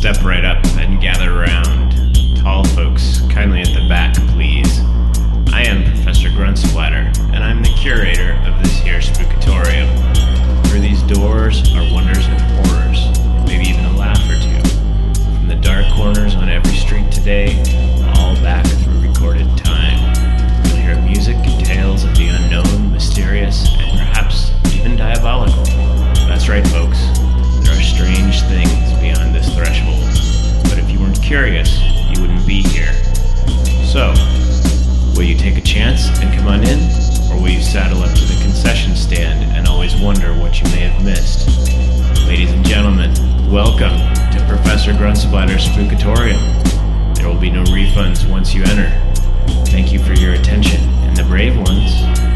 Step right up and gather around. Tall folks, kindly at the back, please. I am Professor Gruntsplatter, and I'm the curator of this here spookatorium. Through these doors are wonders and horrors, maybe even a laugh or two. From the dark corners on every street today, all back through recorded time. You'll hear music and tales of the unknown, mysterious, and perhaps even diabolical. That's right, folks. There are strange things beyond threshold. But if you weren't curious, you wouldn't be here. So, will you take a chance and come on in? Or will you saddle up to the concession stand and always wonder what you may have missed? Ladies and gentlemen, welcome to Professor Gruntsplatter's Spookatorium. There will be no refunds once you enter. Thank you for your attention, and the brave ones,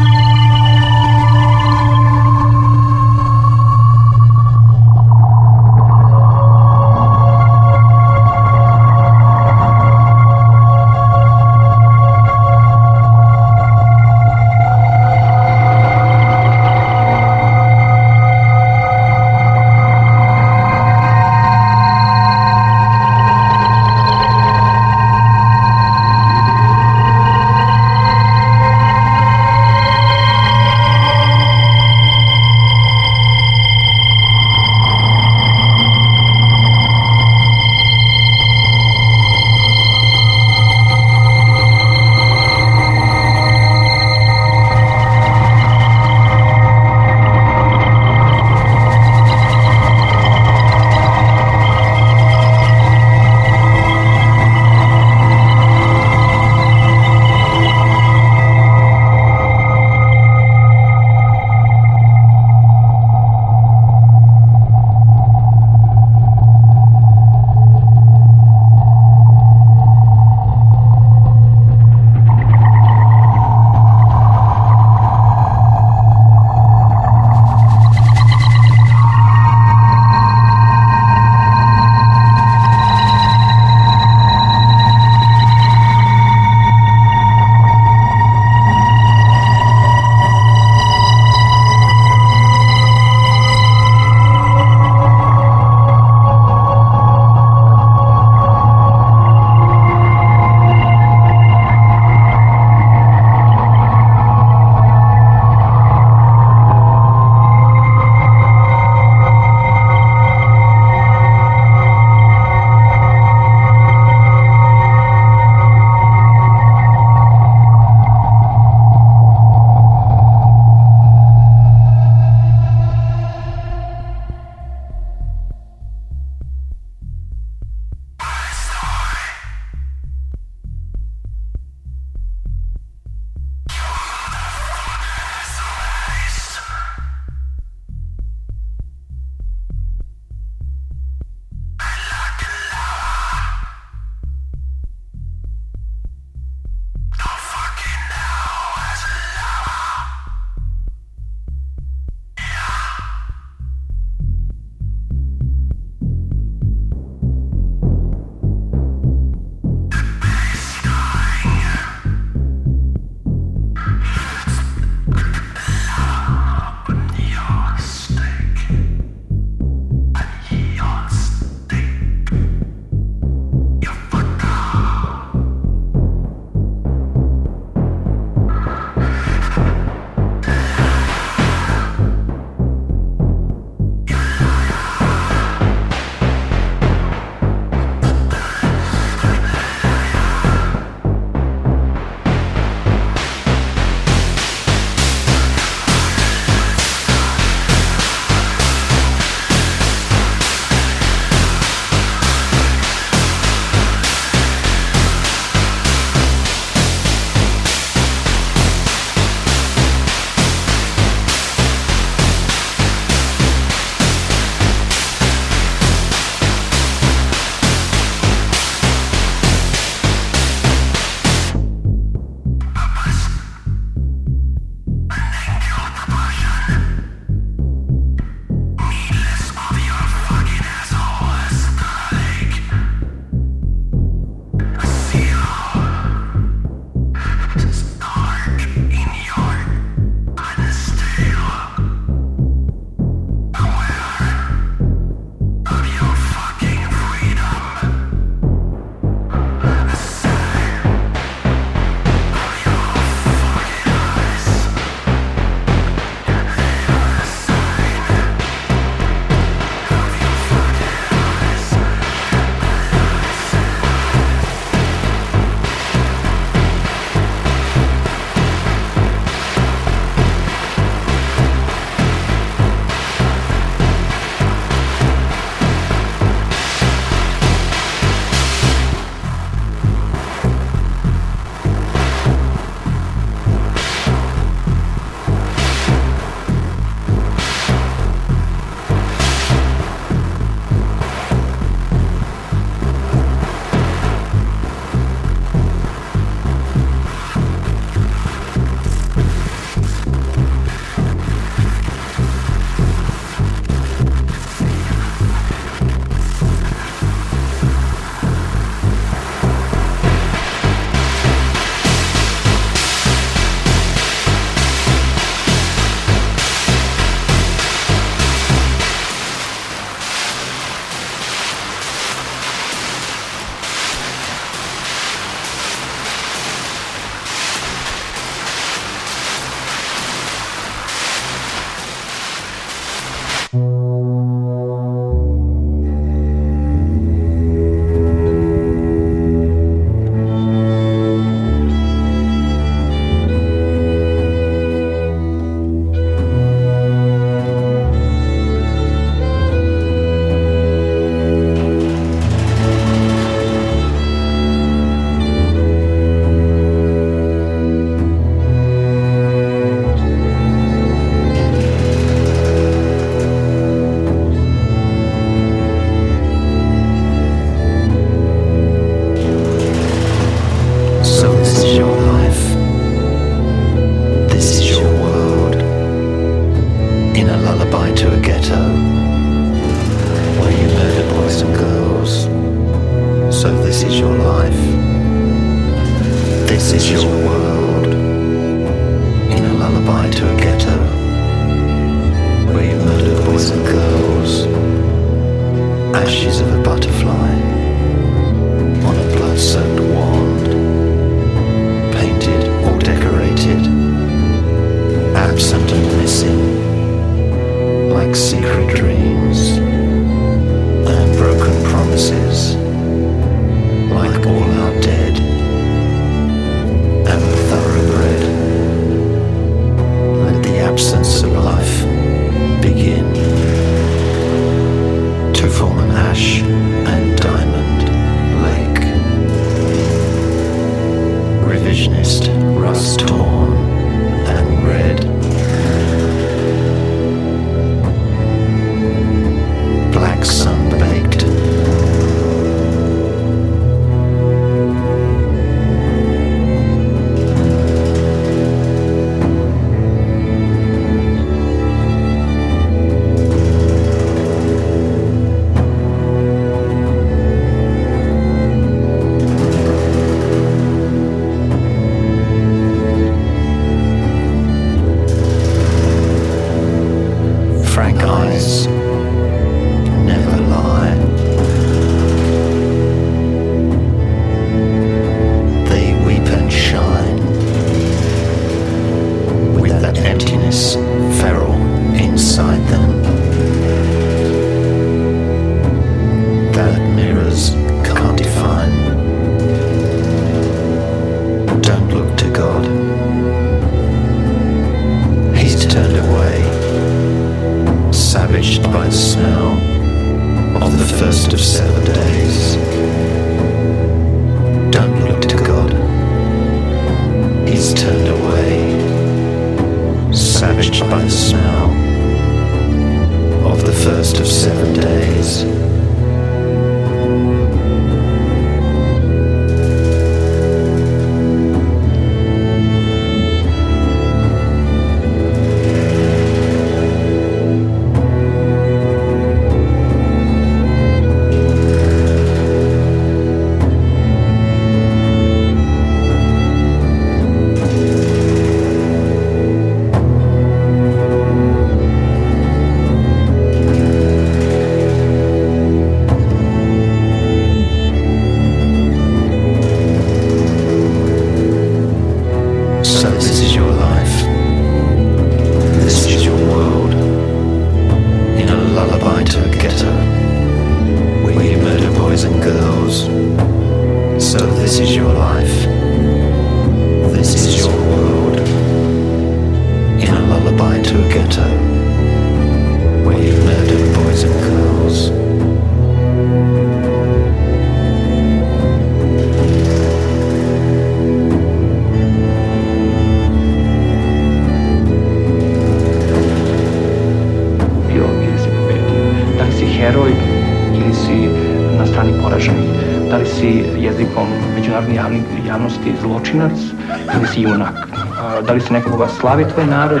slavi tvoj narod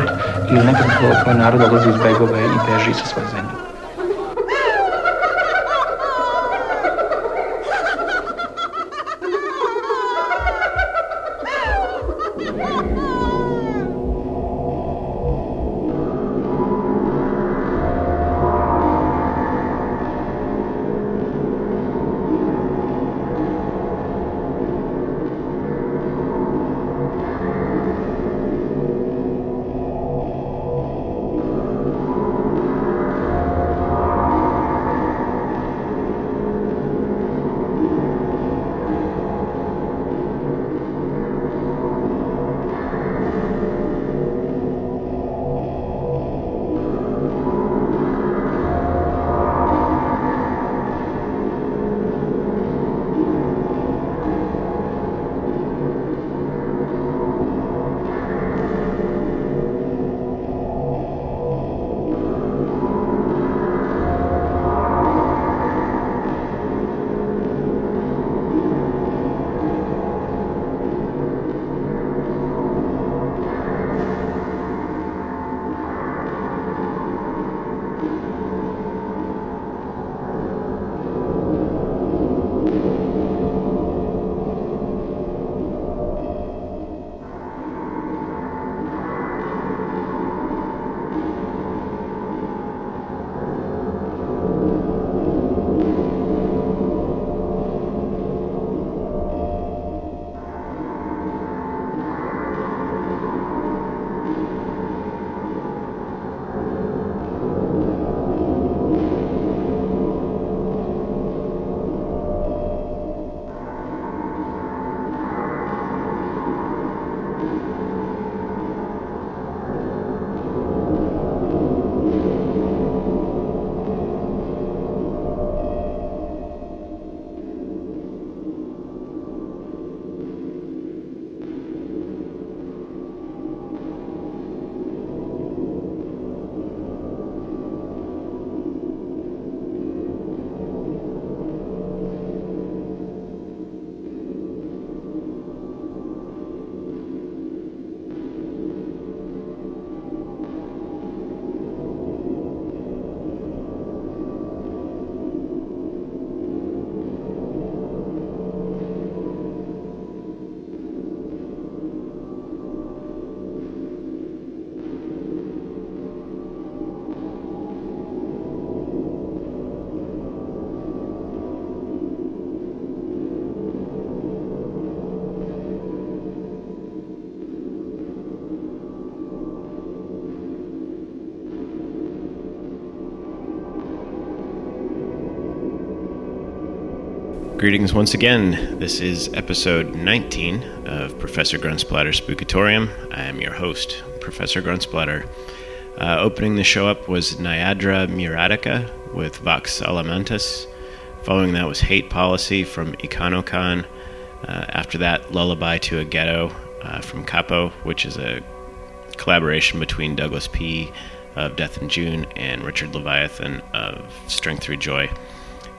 ili nekako tvoj narod odlazi iz begove i beži sa svoje zemlje. Greetings once again. This is episode 19 of Professor Gruntsplatter Spookatorium. I am your host, Professor Gruntsplatter. Uh, opening the show up was Naiandra Muriatica with Vox Elementis. Following that was Hate Policy from Econocon. Uh, after that, Lullaby to a Ghetto uh, from Kapo, which is a collaboration between Douglas P. of Death in June and Richard Leviathan of Strength Through Joy.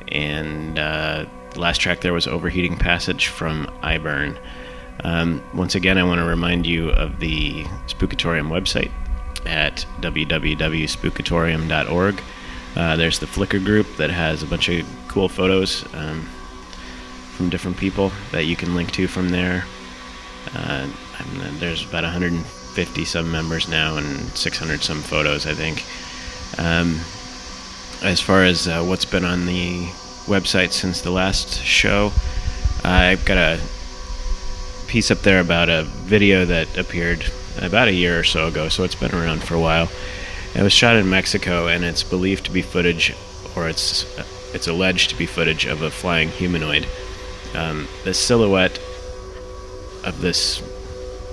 And uh, the last track there was Overheating Passage from iBurn. Um, once again, I want to remind you of the Spookatorium website at www.spookatorium.org. Uh, there's the Flickr group that has a bunch of cool photos um, from different people that you can link to from there. Uh, there's about 150 some members now and 600 some photos, I think. Um, as far as uh, what's been on the website since the last show, I've got a piece up there about a video that appeared about a year or so ago, so it's been around for a while. It was shot in Mexico, and it's believed to be footage, or it's it's alleged to be footage of a flying humanoid. Um, the silhouette of this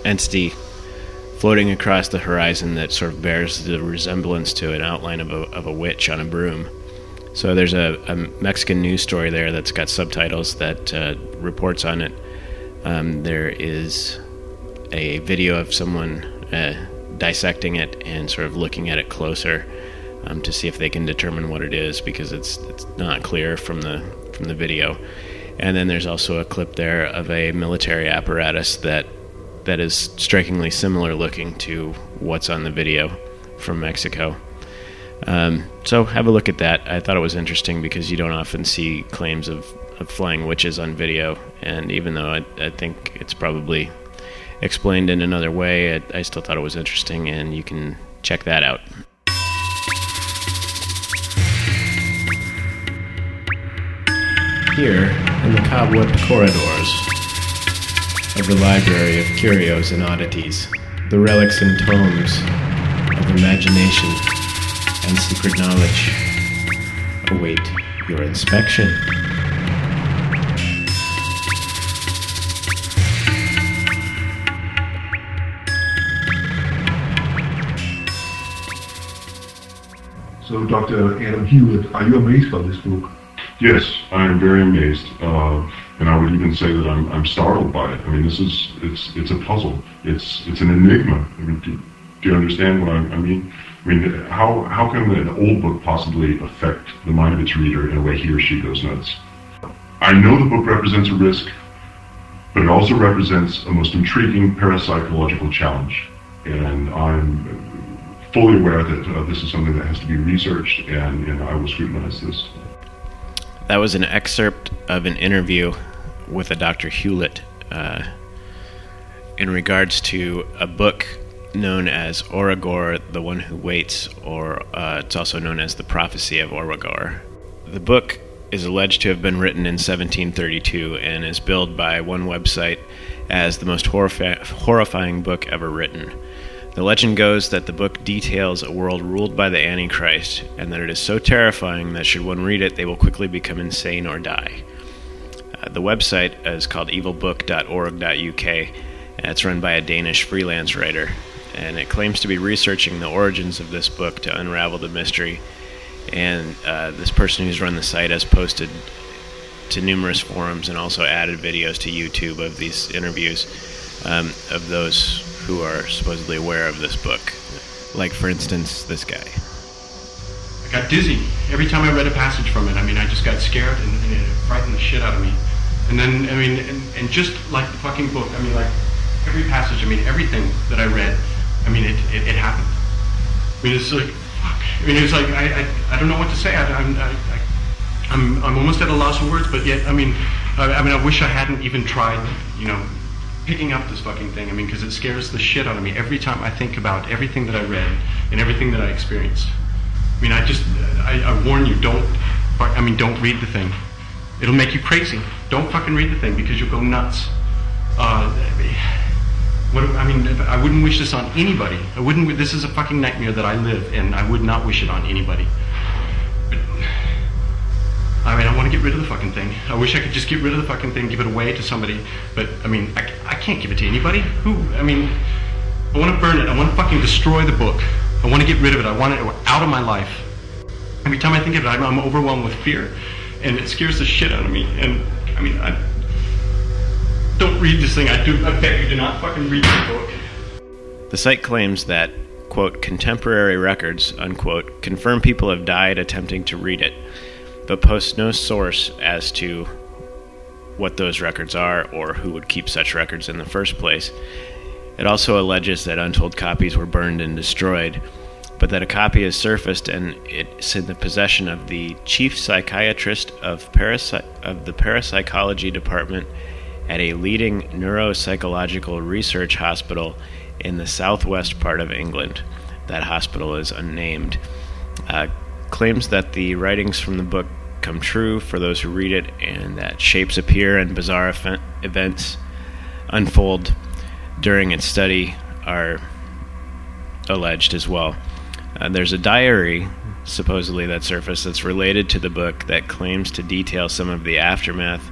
entity floating across the horizon that sort of bears the resemblance to an outline of a, of a witch on a broom. So there's a, a Mexican news story there that's got subtitles that uh, reports on it. Um, there is a video of someone uh, dissecting it and sort of looking at it closer um, to see if they can determine what it is because it's it's not clear from the from the video. And then there's also a clip there of a military apparatus that that is strikingly similar looking to what's on the video from Mexico. Um, so have a look at that. I thought it was interesting because you don't often see claims of, of flying witches on video, and even though I, I, think it's probably explained in another way, I, I still thought it was interesting, and you can check that out. Here, in the cobwebbed corridors of the Library of Curios and Oddities, the relics and tomes of imagination and secret knowledge await your inspection. So, Dr. Adam Hewitt, are you amazed by this book? Yes, I am very amazed, uh, and I would even say that I'm, I'm startled by it. I mean, this is it's it's a puzzle. It's it's an enigma. I mean, do, do you understand what I, I mean? I mean, how, how can an old book possibly affect the mind of its reader in a way he or she goes nuts? I know the book represents a risk, but it also represents a most intriguing parapsychological challenge. And I'm fully aware that uh, this is something that has to be researched, and, and I will scrutinize this. That was an excerpt of an interview with a Dr. Hewlett uh, in regards to a book known as Oriuagor, the One Who Waits, or uh, it's also known as the Prophecy of Oriuagor. The book is alleged to have been written in 1732 and is billed by one website as the most horrifi- horrifying book ever written. The legend goes that the book details a world ruled by the Antichrist, and that it is so terrifying that should one read it, they will quickly become insane or die. Uh, the website is called evilbook.org.uk, and it's run by a Danish freelance writer and it claims to be researching the origins of this book to unravel the mystery. And uh, this person who's run the site has posted to numerous forums and also added videos to YouTube of these interviews um, of those who are supposedly aware of this book. Like, for instance, this guy. I got dizzy every time I read a passage from it. I mean, I just got scared and, and it frightened the shit out of me. And then, I mean, and, and just like the fucking book, I mean, like every passage, I mean, everything that I read I mean, it, it, it happened. I mean, it's like, fuck. I mean, it's like, I, I, I don't know what to say. I, I'm, I, I'm, I'm almost at a loss of words, but yet, I mean, I, I mean, I wish I hadn't even tried, you know, picking up this fucking thing. I mean, because it scares the shit out of me every time I think about everything that I read and everything that I experienced. I mean, I just, I, I warn you, don't, I mean, don't read the thing. It'll make you crazy. Don't fucking read the thing because you'll go nuts. Uh, what, I mean, I wouldn't wish this on anybody. I wouldn't. This is a fucking nightmare that I live, and I would not wish it on anybody. But, I mean, I want to get rid of the fucking thing. I wish I could just get rid of the fucking thing, give it away to somebody. But I mean, I, I can't give it to anybody. Who? I mean, I want to burn it. I want to fucking destroy the book. I want to get rid of it. I want it out of my life. Every time I think of it, I'm, I'm overwhelmed with fear, and it scares the shit out of me. And I mean, I don't read this thing. I do. I beg you, do not fucking read the book. The site claims that, quote, contemporary records, unquote, confirm people have died attempting to read it, but posts no source as to what those records are or who would keep such records in the first place. It also alleges that untold copies were burned and destroyed, but that a copy has surfaced and it's in the possession of the chief psychiatrist of, parapsy- of the parapsychology department at a leading neuropsychological research hospital in the southwest part of England. That hospital is unnamed. Uh, claims that the writings from the book come true for those who read it, and that shapes appear and bizarre eff- events unfold during its study are alleged as well. Uh, there's a diary, supposedly, that surfaced that's related to the book that claims to detail some of the aftermath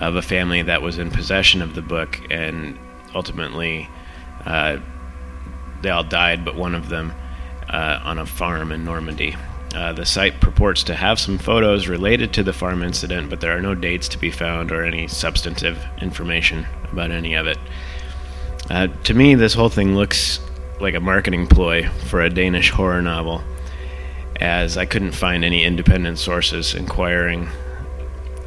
of a family that was in possession of the book, and ultimately uh, they all died, but one of them uh, on a farm in Normandy. Uh, the site purports to have some photos related to the farm incident, but there are no dates to be found or any substantive information about any of it. Uh, to me, this whole thing looks like a marketing ploy for a Danish horror novel, as I couldn't find any independent sources inquiring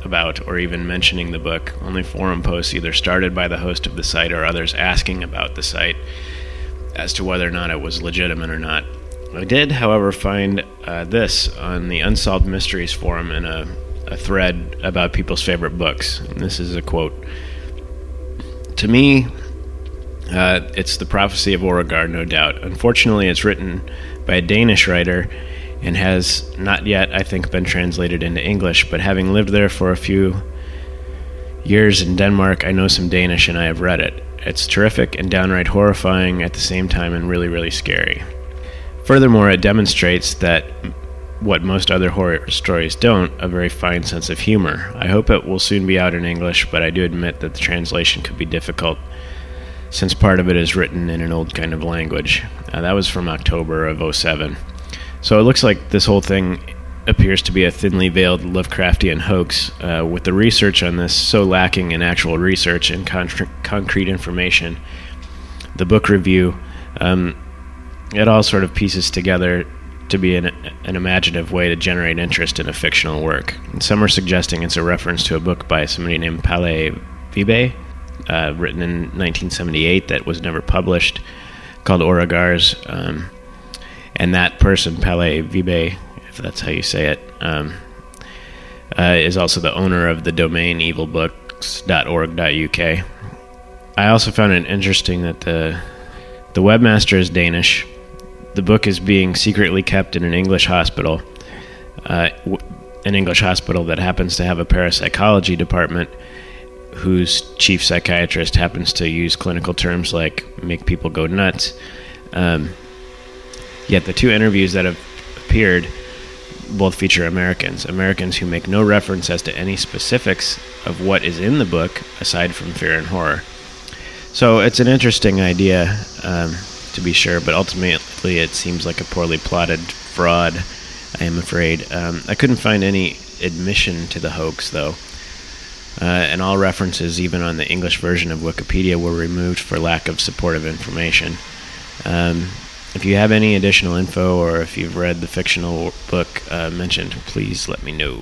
about or even mentioning the book, only forum posts either started by the host of the site or others asking about the site as to whether or not it was legitimate or not. I did, however, find uh, this on the Unsolved Mysteries forum in a, a thread about people's favorite books. And this is a quote To me, uh, it's The Prophecy of Oragard, no doubt. Unfortunately, it's written by a Danish writer and has not yet, I think, been translated into English. But having lived there for a few years in Denmark, I know some Danish and I have read it. It's terrific and downright horrifying at the same time and really, really scary. Furthermore, it demonstrates that what most other horror stories don't a very fine sense of humor. I hope it will soon be out in English, but I do admit that the translation could be difficult since part of it is written in an old kind of language. Uh, that was from October of 07. So it looks like this whole thing appears to be a thinly veiled Lovecraftian hoax, uh, with the research on this so lacking in actual research and con- concrete information. The book review, um, it all sort of pieces together to be an, an, imaginative way to generate interest in a fictional work. And some are suggesting it's a reference to a book by somebody named Palle Vibe, uh, written in 1978 that was never published, called Oragars. Um, and that person, Palle Vibe, if that's how you say it, um, uh, is also the owner of the domain evilbooks.org.uk. I also found it interesting that the the webmaster is Danish. The book is being secretly kept in an English hospital, uh, an English hospital that happens to have a parapsychology department, whose chief psychiatrist happens to use clinical terms like "make people go nuts." Um, Yet the two interviews that have appeared both feature Americans, Americans who make no reference as to any specifics of what is in the book aside from fear and horror. So it's an interesting idea, um, to be sure, but ultimately it seems like a poorly plotted fraud, I am afraid. Um, I couldn't find any admission to the hoax, though. Uh, and all references, even on the English version of Wikipedia, were removed for lack of supportive information. Um, if you have any additional info or if you've read the fictional book uh, mentioned, please let me know.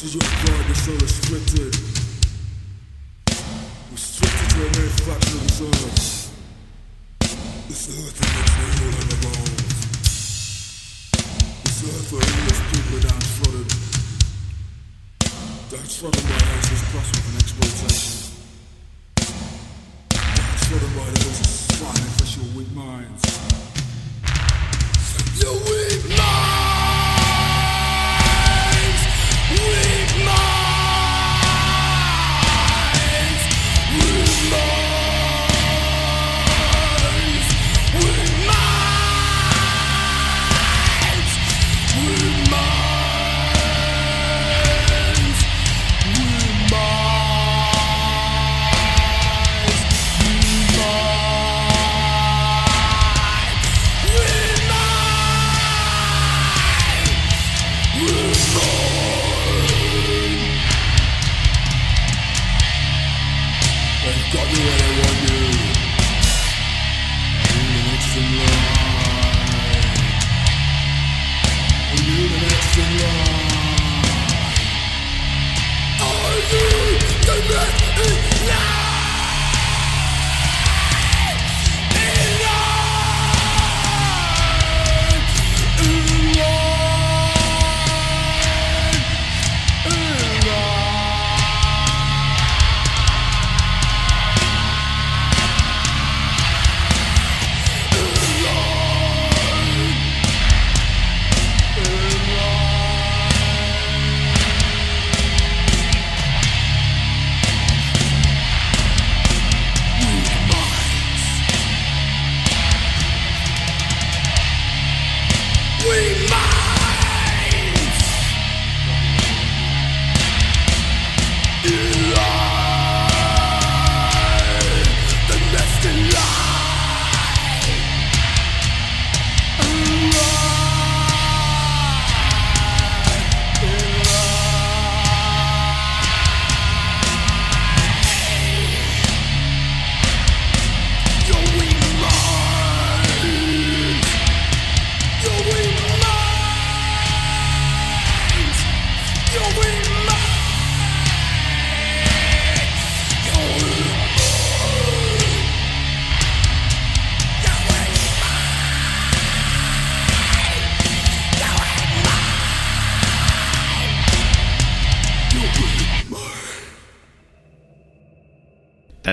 是用 God restricted? Restricted to a manufacturing zone. This earth in which we all have our bones. This earth where endless people are downtrodden. Downtrodden by cross with an exploitation.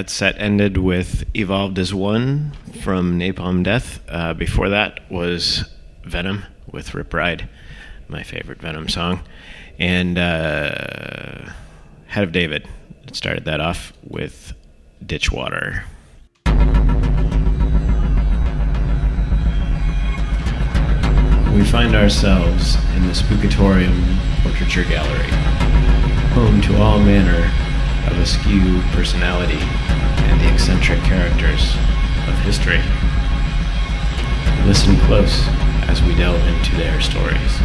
That set ended with Evolved as One from Napalm Death. Uh, before that was Venom with Rip Ride, my favorite Venom song. And uh, Head of David started that off with Ditchwater. We find ourselves in the Spookatorium Portraiture Gallery, home to all manner of askew personality and the eccentric characters of history. Listen close as we delve into their stories.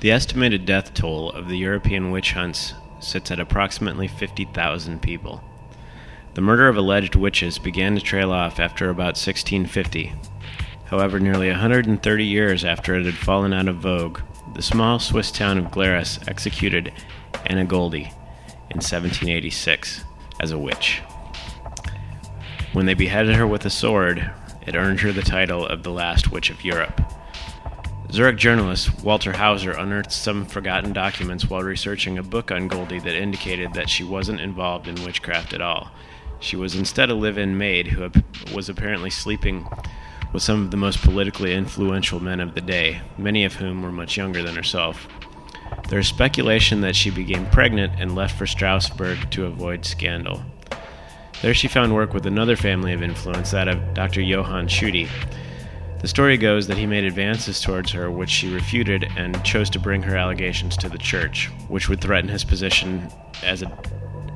The estimated death toll of the European witch hunts sits at approximately 50,000 people. The murder of alleged witches began to trail off after about 1650. However, nearly 130 years after it had fallen out of vogue, the small Swiss town of Glarus executed Anna Goldi in 1786 as a witch. When they beheaded her with a sword, it earned her the title of the last witch of Europe. Zurich journalist Walter Hauser unearthed some forgotten documents while researching a book on Goldi that indicated that she wasn't involved in witchcraft at all. She was instead a live in maid who was apparently sleeping with some of the most politically influential men of the day, many of whom were much younger than herself. There is speculation that she became pregnant and left for Strasbourg to avoid scandal. There she found work with another family of influence, that of Dr. Johann Schutte. The story goes that he made advances towards her, which she refuted and chose to bring her allegations to the church, which would threaten his position as a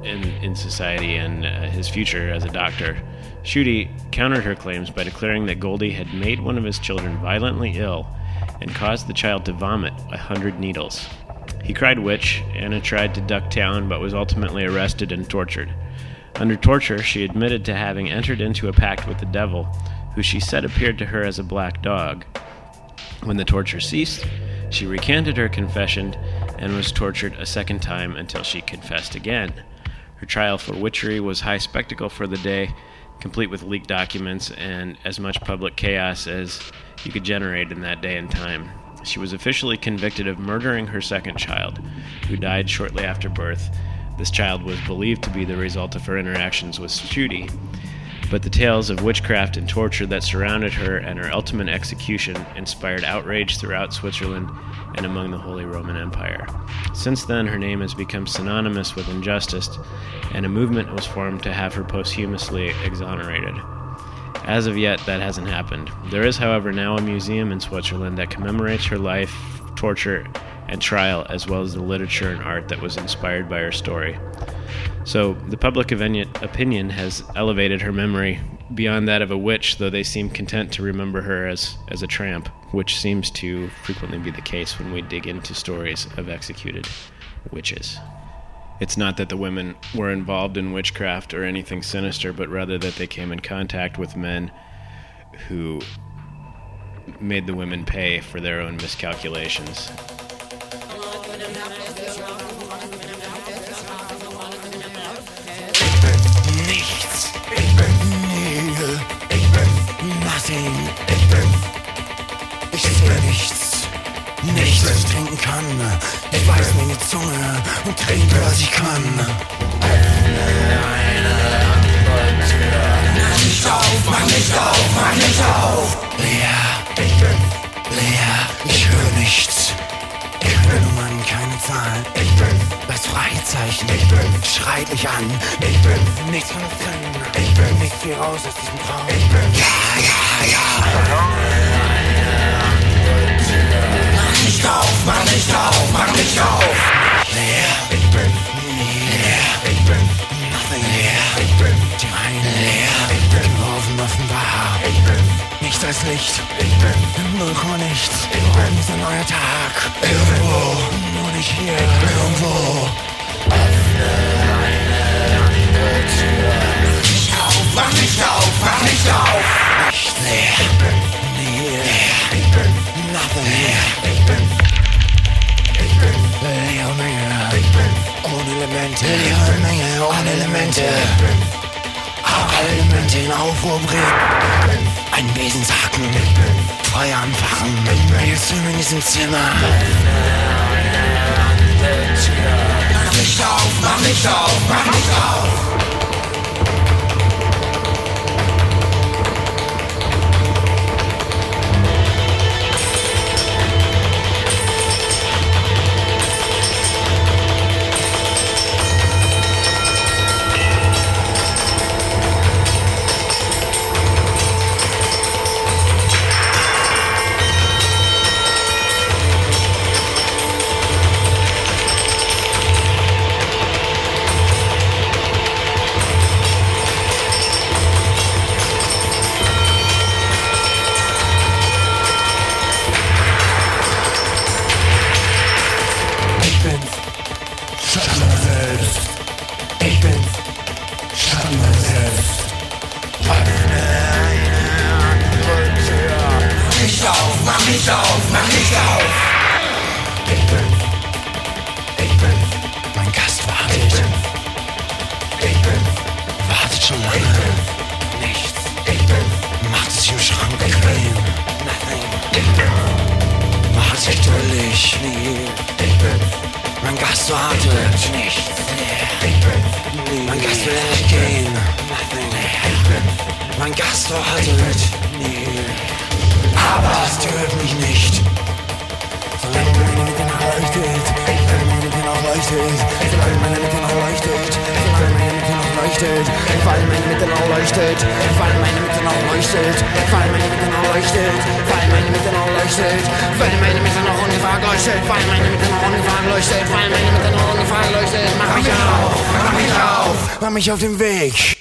in, in society and uh, his future as a doctor. Schutte countered her claims by declaring that Goldi had made one of his children violently ill and caused the child to vomit a hundred needles. He cried witch. Anna tried to duck town but was ultimately arrested and tortured. Under torture, she admitted to having entered into a pact with the devil, who she said appeared to her as a black dog. When the torture ceased, she recanted her confession and was tortured a second time until she confessed again. Her trial for witchery was high spectacle for the day, complete with leaked documents and as much public chaos as you could generate in that day and time. She was officially convicted of murdering her second child, who died shortly after birth. This child was believed to be the result of her interactions with Schutte, but the tales of witchcraft and torture that surrounded her and her ultimate execution inspired outrage throughout Switzerland and among the Holy Roman Empire. Since then, her name has become synonymous with injustice, and a movement was formed to have her posthumously exonerated. As of yet, that hasn't happened. There is, however, now a museum in Switzerland that commemorates her life, torture, and trial, as well as the literature and art that was inspired by her story. So, the public opinion has elevated her memory beyond that of a witch, though they seem content to remember her as, as a tramp, which seems to frequently be the case when we dig into stories of executed witches. It's not that the women were involved in witchcraft or anything sinister, but rather that they came in contact with men who made the women pay for their own miscalculations. Nothing. Ich bin. Ich bin nichts. Nichts, was ich trinken kann. Ich beiß mir in die Zunge und trinke, was ich kann. Öffne eine Ampeltür. Mach nicht auf, mach nicht auf, mach nicht auf. Leer. Ich bin leer. Ich höre nichts. Ich bin Nummern, keine Zahlen. Ich bin das Fragezeichen. Ich bin schreit mich an. Ich bin nichts von Sinn. Ich bin nicht viel raus aus diesem Traum. Ich bin ja, ja, ja. Mach nicht auf, mach nicht auf, mach nicht auf. Leer. Ich bin leer. Ich bin nothing leer. Ich bin die Reihen leer. Ich bin geworfen offenbar. Ich bin nichts als Licht. Ich bin im Null nichts. Ich bin ein neuer Tag. Irgendwo, nur nicht hier. Irgendwo. Öffne eine andere Tür. Mach nicht auf, mach nicht auf, nicht leer. Ich bin leer. Ich bin nothing leer. Ich bin ich bin leere Menge. Ich bin ohne Elemente. Leere Menge ohne Elemente. Auch alle Elemente in Aufruhr bringen. Ein Besenshaken voll neu anfangen. Wir sind in diesem Zimmer. Mach nicht auf, mach nicht auf, mach nicht auf. Wartet schon lange. Nichts. Ich bin's. Macht im Schrank. Nothing. Ich sich durch. Ich bin's. Mein Gast wartet. Nichts. Ich bin's. Mein Gast will nicht gehen. Mein Gast wartet. Nee. Aber das stört mich nicht. Solange meine Mitte noch leuchtet, solange meine Mitte noch leuchtet, solange meine Mitte noch leuchtet, solange meine Mitte leuchtet, weil meine noch leuchtet, weil meine Mitte noch leuchtet, weil meine Mitte noch leuchtet, weil meine Mitte noch leuchtet, weil meine Mitte noch ungefähr leuchtet, weil meine Mitte noch ungefähr leuchtet, weil meine Mitte noch ungefähr leuchtet, mach mich auf, mach mich auf, Mach mich auf den Weg.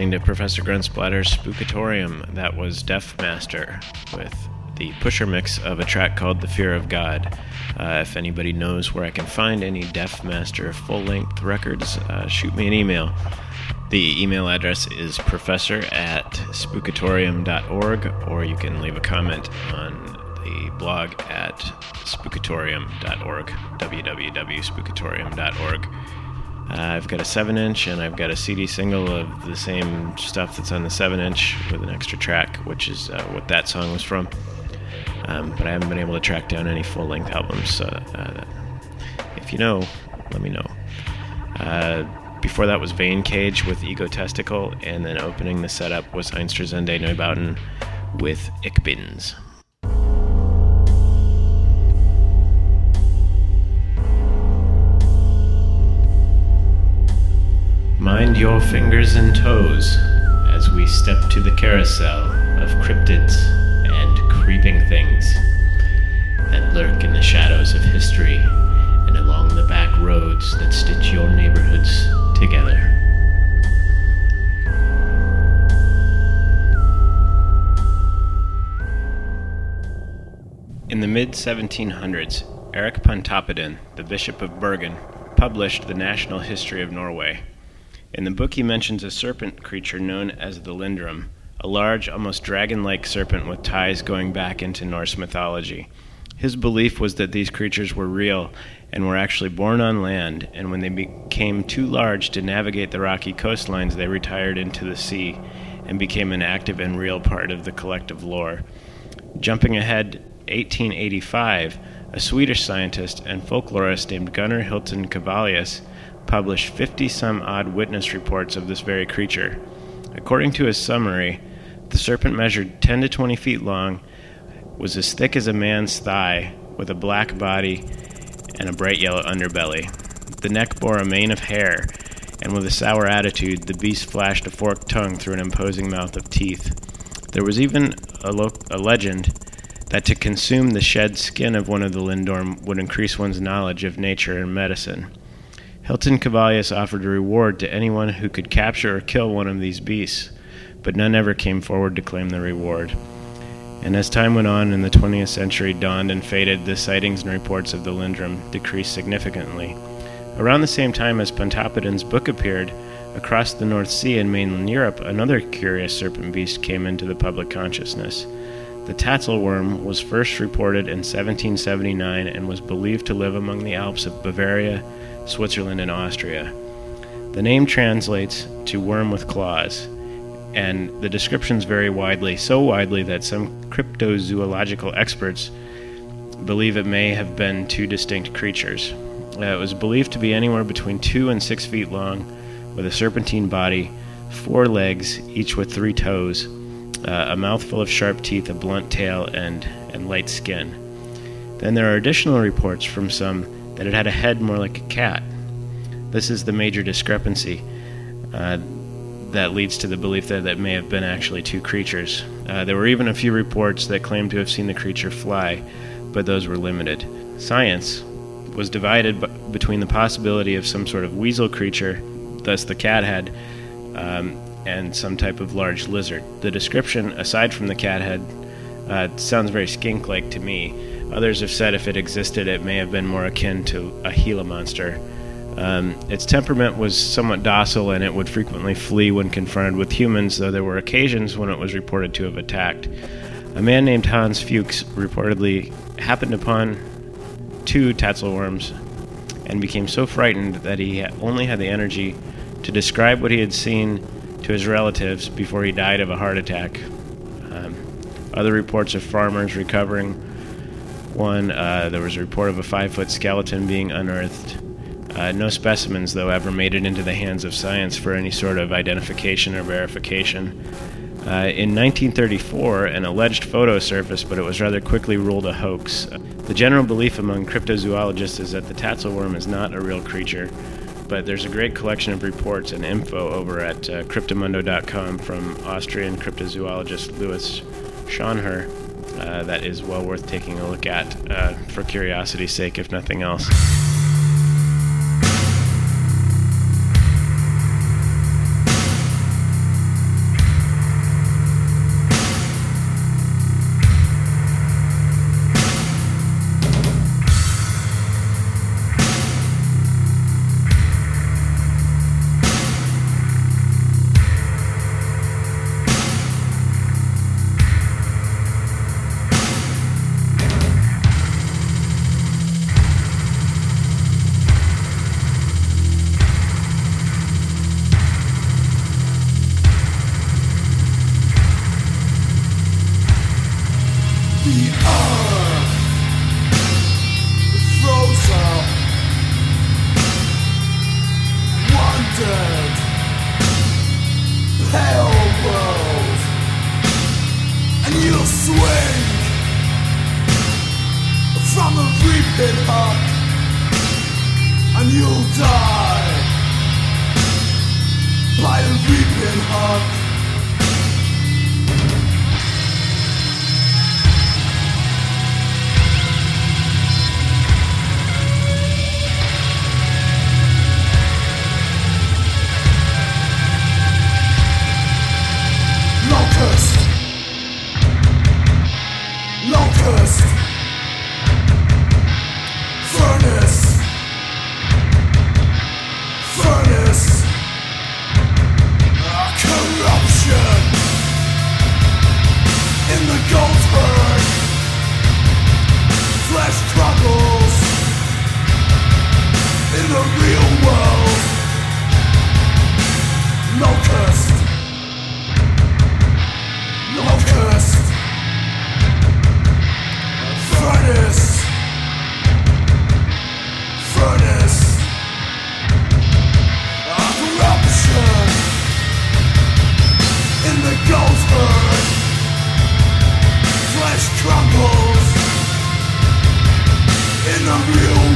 Listening to Professor Gruntsplatter's Spookatorium. That was Def.Master with the pusher mix of a track called The Fear of God. Uh, if anybody knows where I can find any Def.Master full length records, uh, shoot me an email. The email address is professor at spookatorium.org, or you can leave a comment on the blog at spookatorium.org, www.spookatorium.org. Uh, I've got a 7 inch and I've got a CD single of the same stuff that's on the 7 inch with an extra track, which is uh, what that song was from. Um, but I haven't been able to track down any full length albums. So, uh, if you know, let me know. Uh, before that was Vein Cage with Ego Testicle, and then opening the setup was Einstürzende Neubauten with Ich bin's. Mind your fingers and toes as we step to the carousel of cryptids and creeping things that lurk in the shadows of history and along the back roads that stitch your neighborhoods together. In the mid 1700s, Eric Pontoppidan, the Bishop of Bergen, published the National History of Norway. In the book, he mentions a serpent creature known as the Lindorm, a large, almost dragon like serpent with ties going back into Norse mythology. His belief was that these creatures were real and were actually born on land, and when they became too large to navigate the rocky coastlines, they retired into the sea and became an active and real part of the collective lore. Jumping ahead 1885, a Swedish scientist and folklorist named Gunnar Hyltén-Cavallius published 50 some odd witness reports of this very creature. According to his summary, the serpent measured 10 to 20 feet long, was as thick as a man's thigh, with a black body and a bright yellow underbelly. The neck bore a mane of hair, and with a sour attitude, the beast flashed a forked tongue through an imposing mouth of teeth. There was even a, lo- a legend that to consume the shed skin of one of the Lindorm would increase one's knowledge of nature and medicine. Hyltén-Cavallius offered a reward to anyone who could capture or kill one of these beasts, but none ever came forward to claim the reward. And as time went on and the 20th century dawned and faded, the sightings and reports of the Lindorm decreased significantly. Around the same time as Pontoppidan's book appeared, across the North Sea in mainland Europe, another curious serpent beast came into the public consciousness. The Tatzelwurm was first reported in 1779 and was believed to live among the Alps of Bavaria, Switzerland, and Austria. The name translates to worm with claws, and the descriptions vary widely, so widely that some cryptozoological experts believe it may have been two distinct creatures. Uh, it was believed to be anywhere between two and six feet long, with a serpentine body, four legs, each with three toes, uh, a mouthful of sharp teeth, a blunt tail, and, and light skin. Then there are additional reports from some that it had a head more like a cat. This is the major discrepancy uh, that leads to the belief that that may have been actually two creatures. Uh, there were even a few reports that claimed to have seen the creature fly, but those were limited. Science was divided b- between the possibility of some sort of weasel creature, thus the cat head, um, and some type of large lizard. The description, aside from the cat head, uh, sounds very skink like to me. Others have said if it existed, it may have been more akin to a Gila monster. Um, its temperament was somewhat docile and it would frequently flee when confronted with humans, though there were occasions when it was reported to have attacked. A man named Hans Fuchs reportedly happened upon two tatzelwurms and became so frightened that he only had the energy to describe what he had seen to his relatives before he died of a heart attack. Um, other reports of farmers recovering one, uh, there was a report of a five foot skeleton being unearthed. Uh, no specimens, though, ever made it into the hands of science for any sort of identification or verification. Uh, in 1934, an alleged photo surfaced, but it was rather quickly ruled a hoax. The general belief among cryptozoologists is that the tatzelwurm is not a real creature, but there's a great collection of reports and info over at uh, cryptomundo.com from Austrian cryptozoologist Louis Schonher that is well worth taking a look at uh, for curiosity's sake, if nothing else. of you.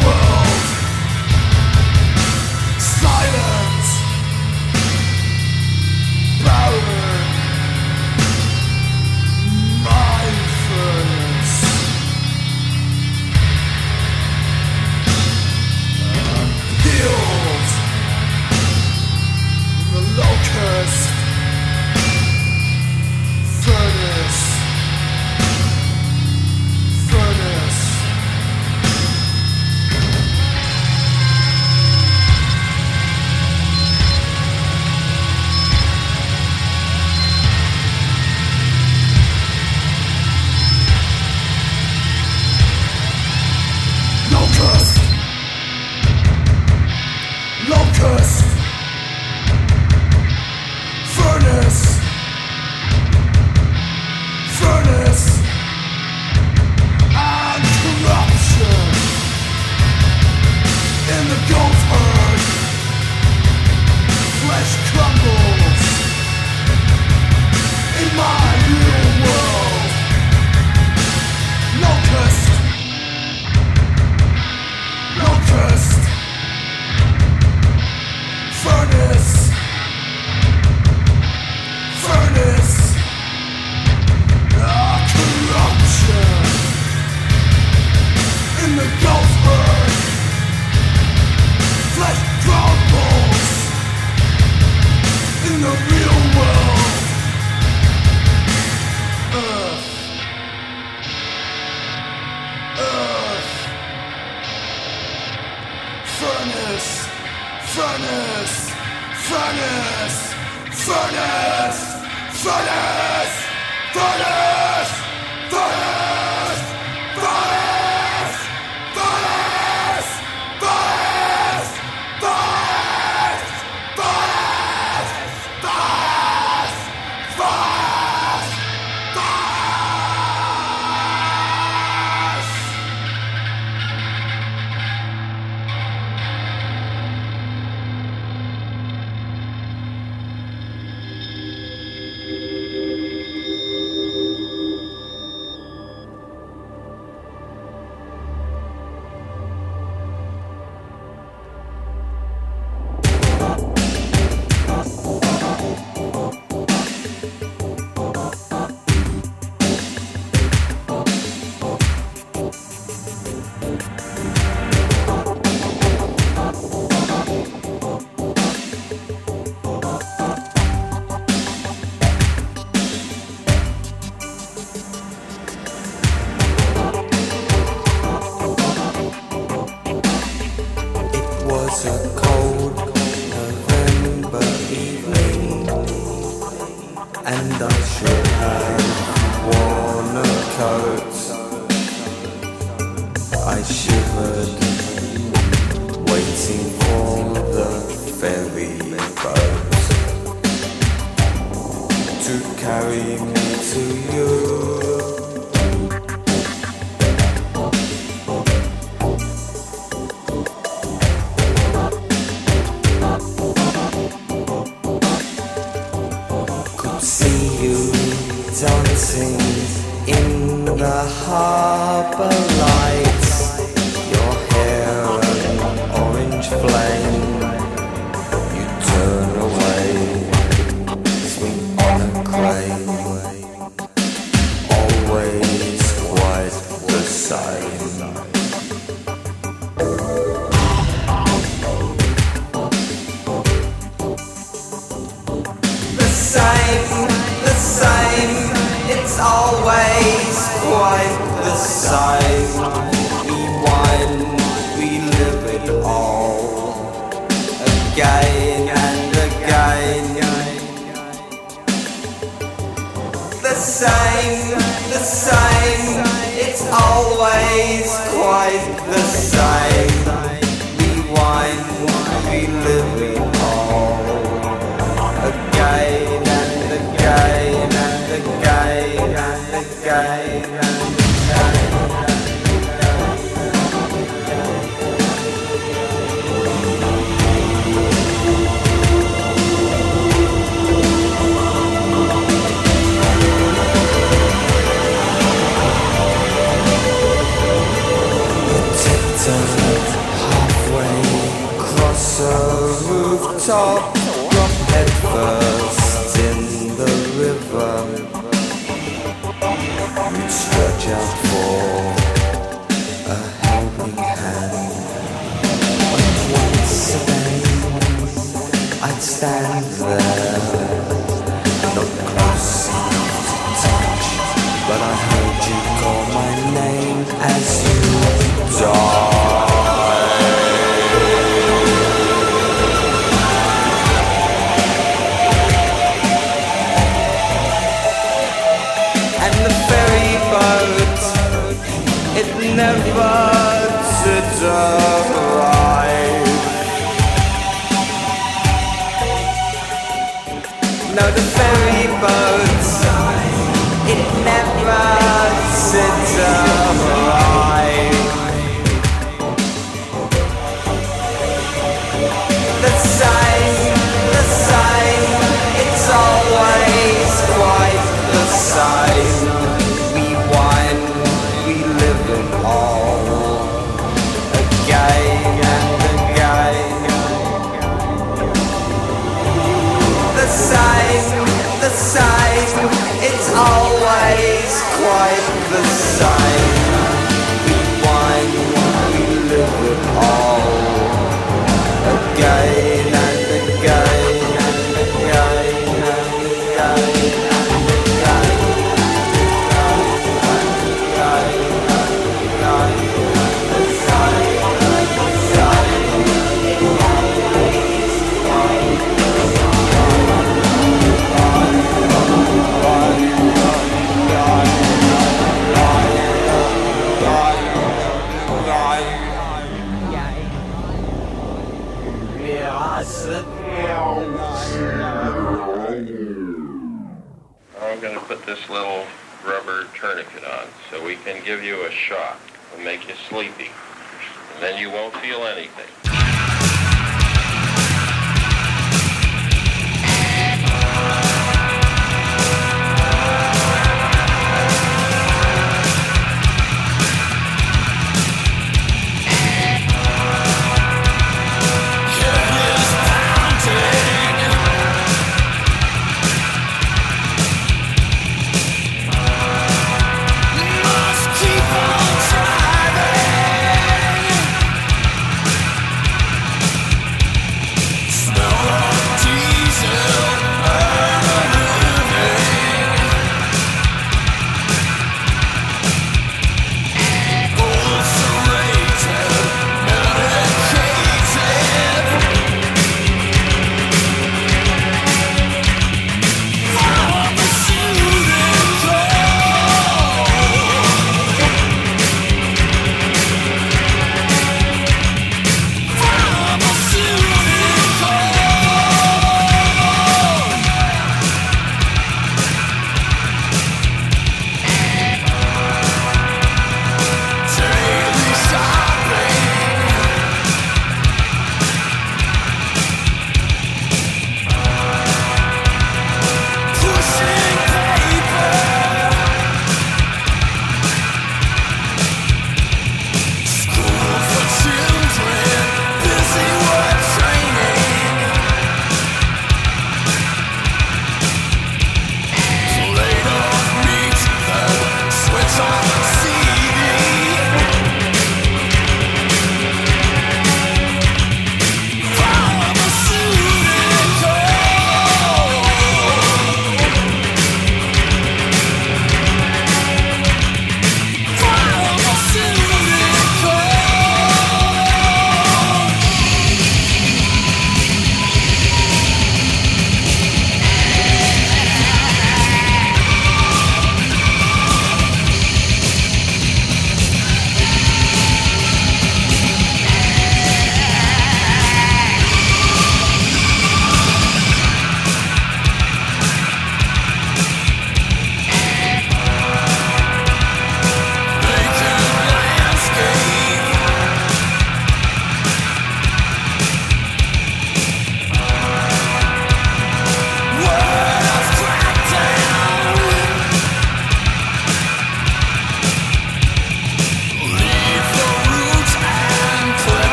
I want to be living saw drop head first in the river. You'd stretch out for a helping hand. Once again, I'd stand. day.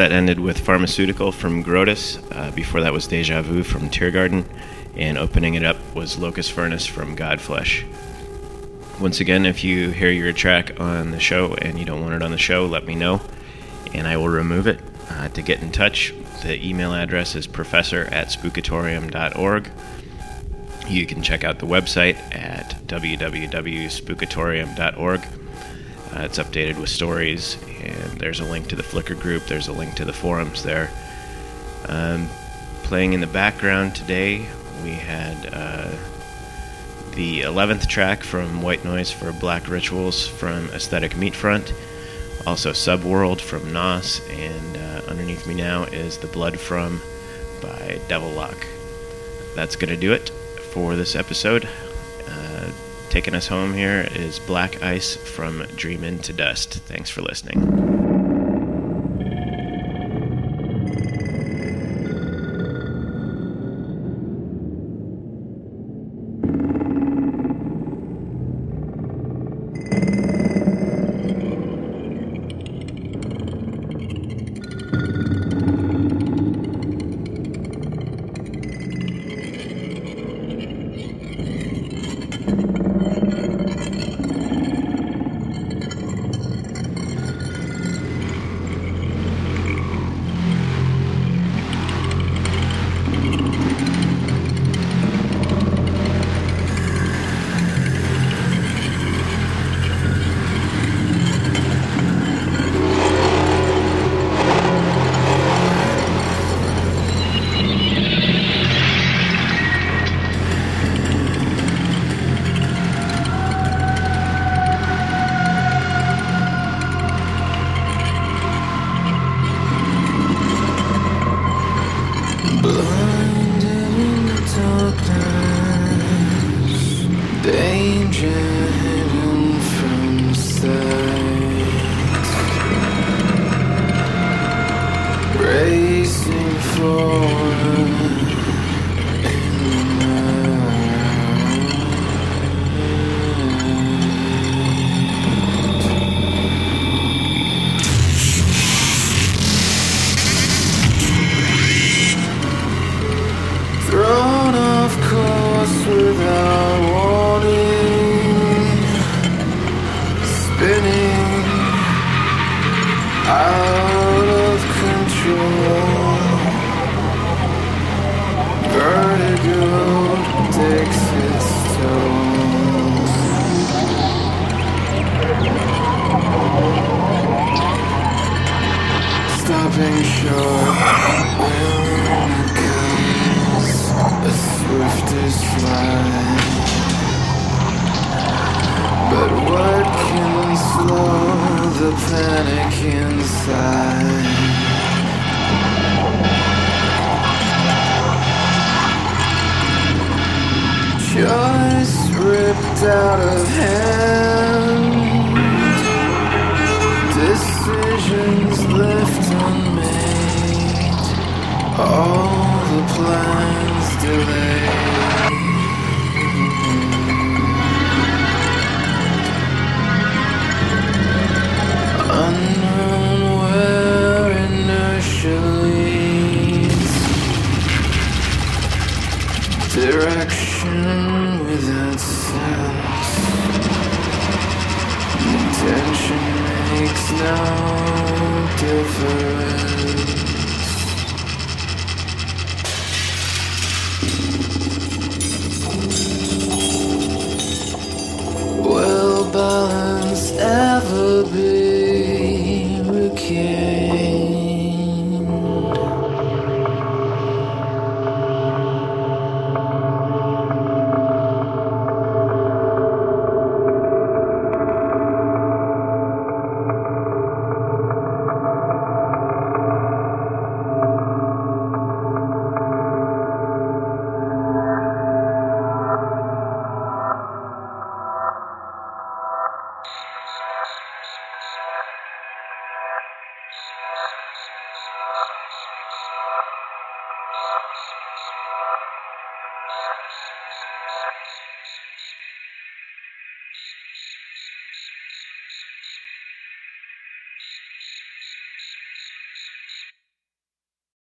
Set ended with Pharmaceutical from Grotus. Uh, before that was Deja Vu from Tear Garden. And opening it up was Locust Furnace from Godflesh. Once again, if you hear your track on the show and you don't want it on the show, let me know and I will remove it. Uh, to get in touch, the email address is professor at spookatorium.org. You can check out the website at www.spookatorium.org. Uh, it's updated with stories, and there's a link to the Flickr group, there's a link to the forums there. Um, playing in the background today, we had uh, the 11th track from White Noise for Black Rituals from Aesthetic Meat Front, also Subworld from Nos, and uh, underneath me now is The Blood From by Devillock. That's going to do it for this episode. Taking us home here is Black Ice from Dream Into Dust. Thanks for listening.